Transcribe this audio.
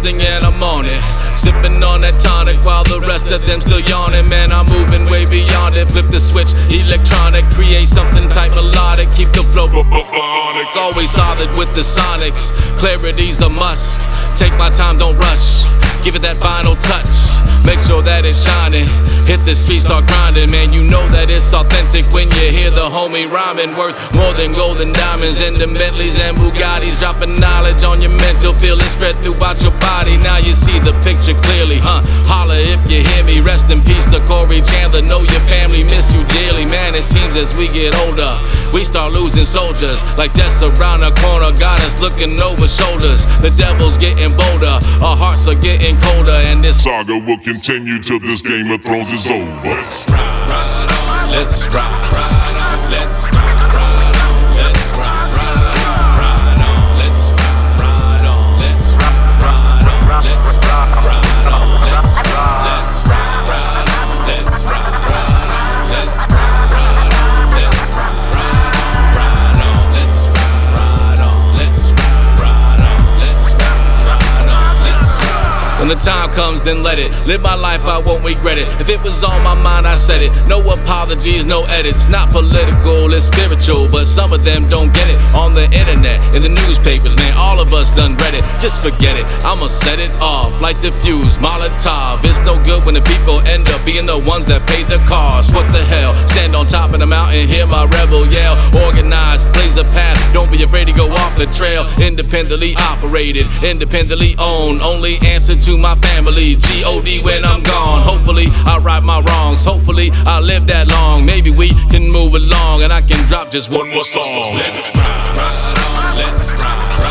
resting and I'm on it. Sipping on that tonic while the rest of them still yawning. Man, I'm moving way beyond it. Flip the switch, electronic, create something type melodic. Keep the flow. Always solid with the sonics. Clarity's a must. Take my time, don't rush. Give it that final touch. Make sure that it's shining. Hit the street, start grinding. Man, you know that it's authentic when you hear the homie rhyming. Worth more than gold and diamonds. And the Bentleys and Bugattis. Dropping knowledge on your mental. Feeling spread throughout your body. Now you see the picture clearly, huh? Holla if you hear me. Rest in peace to Corey Chandler. Know your family miss you dearly. Man, it seems as we get older, we start losing soldiers. Like death's around the corner. Got us looking over shoulders. The devil's getting bolder. Our hearts are getting colder. And this Saga will continue till this Game of Thrones is over. Let's ride, ride on. Let's ride, ride on. The time comes, then let it. Live my life, I won't regret it. If it was on my mind, I said it. No apologies, no edits. Not political, it's spiritual, but some of them don't get it. On the internet, in the newspapers, man, all of us done read it. Just forget it. I'ma set it off like the fuse, Molotov. It's no good when the people end up being the ones that pay the cost. What the hell? Stand on top of the mountain, hear my rebel yell. Organize, blaze a path. Don't be afraid to go off the trail. Independently operated, independently owned. Only answer to my family. G-O-D when I'm gone. Hopefully, I right my wrongs. Hopefully, I live that long. Maybe we can move along and I can drop just one more song. Let's ride, on. Let's ride,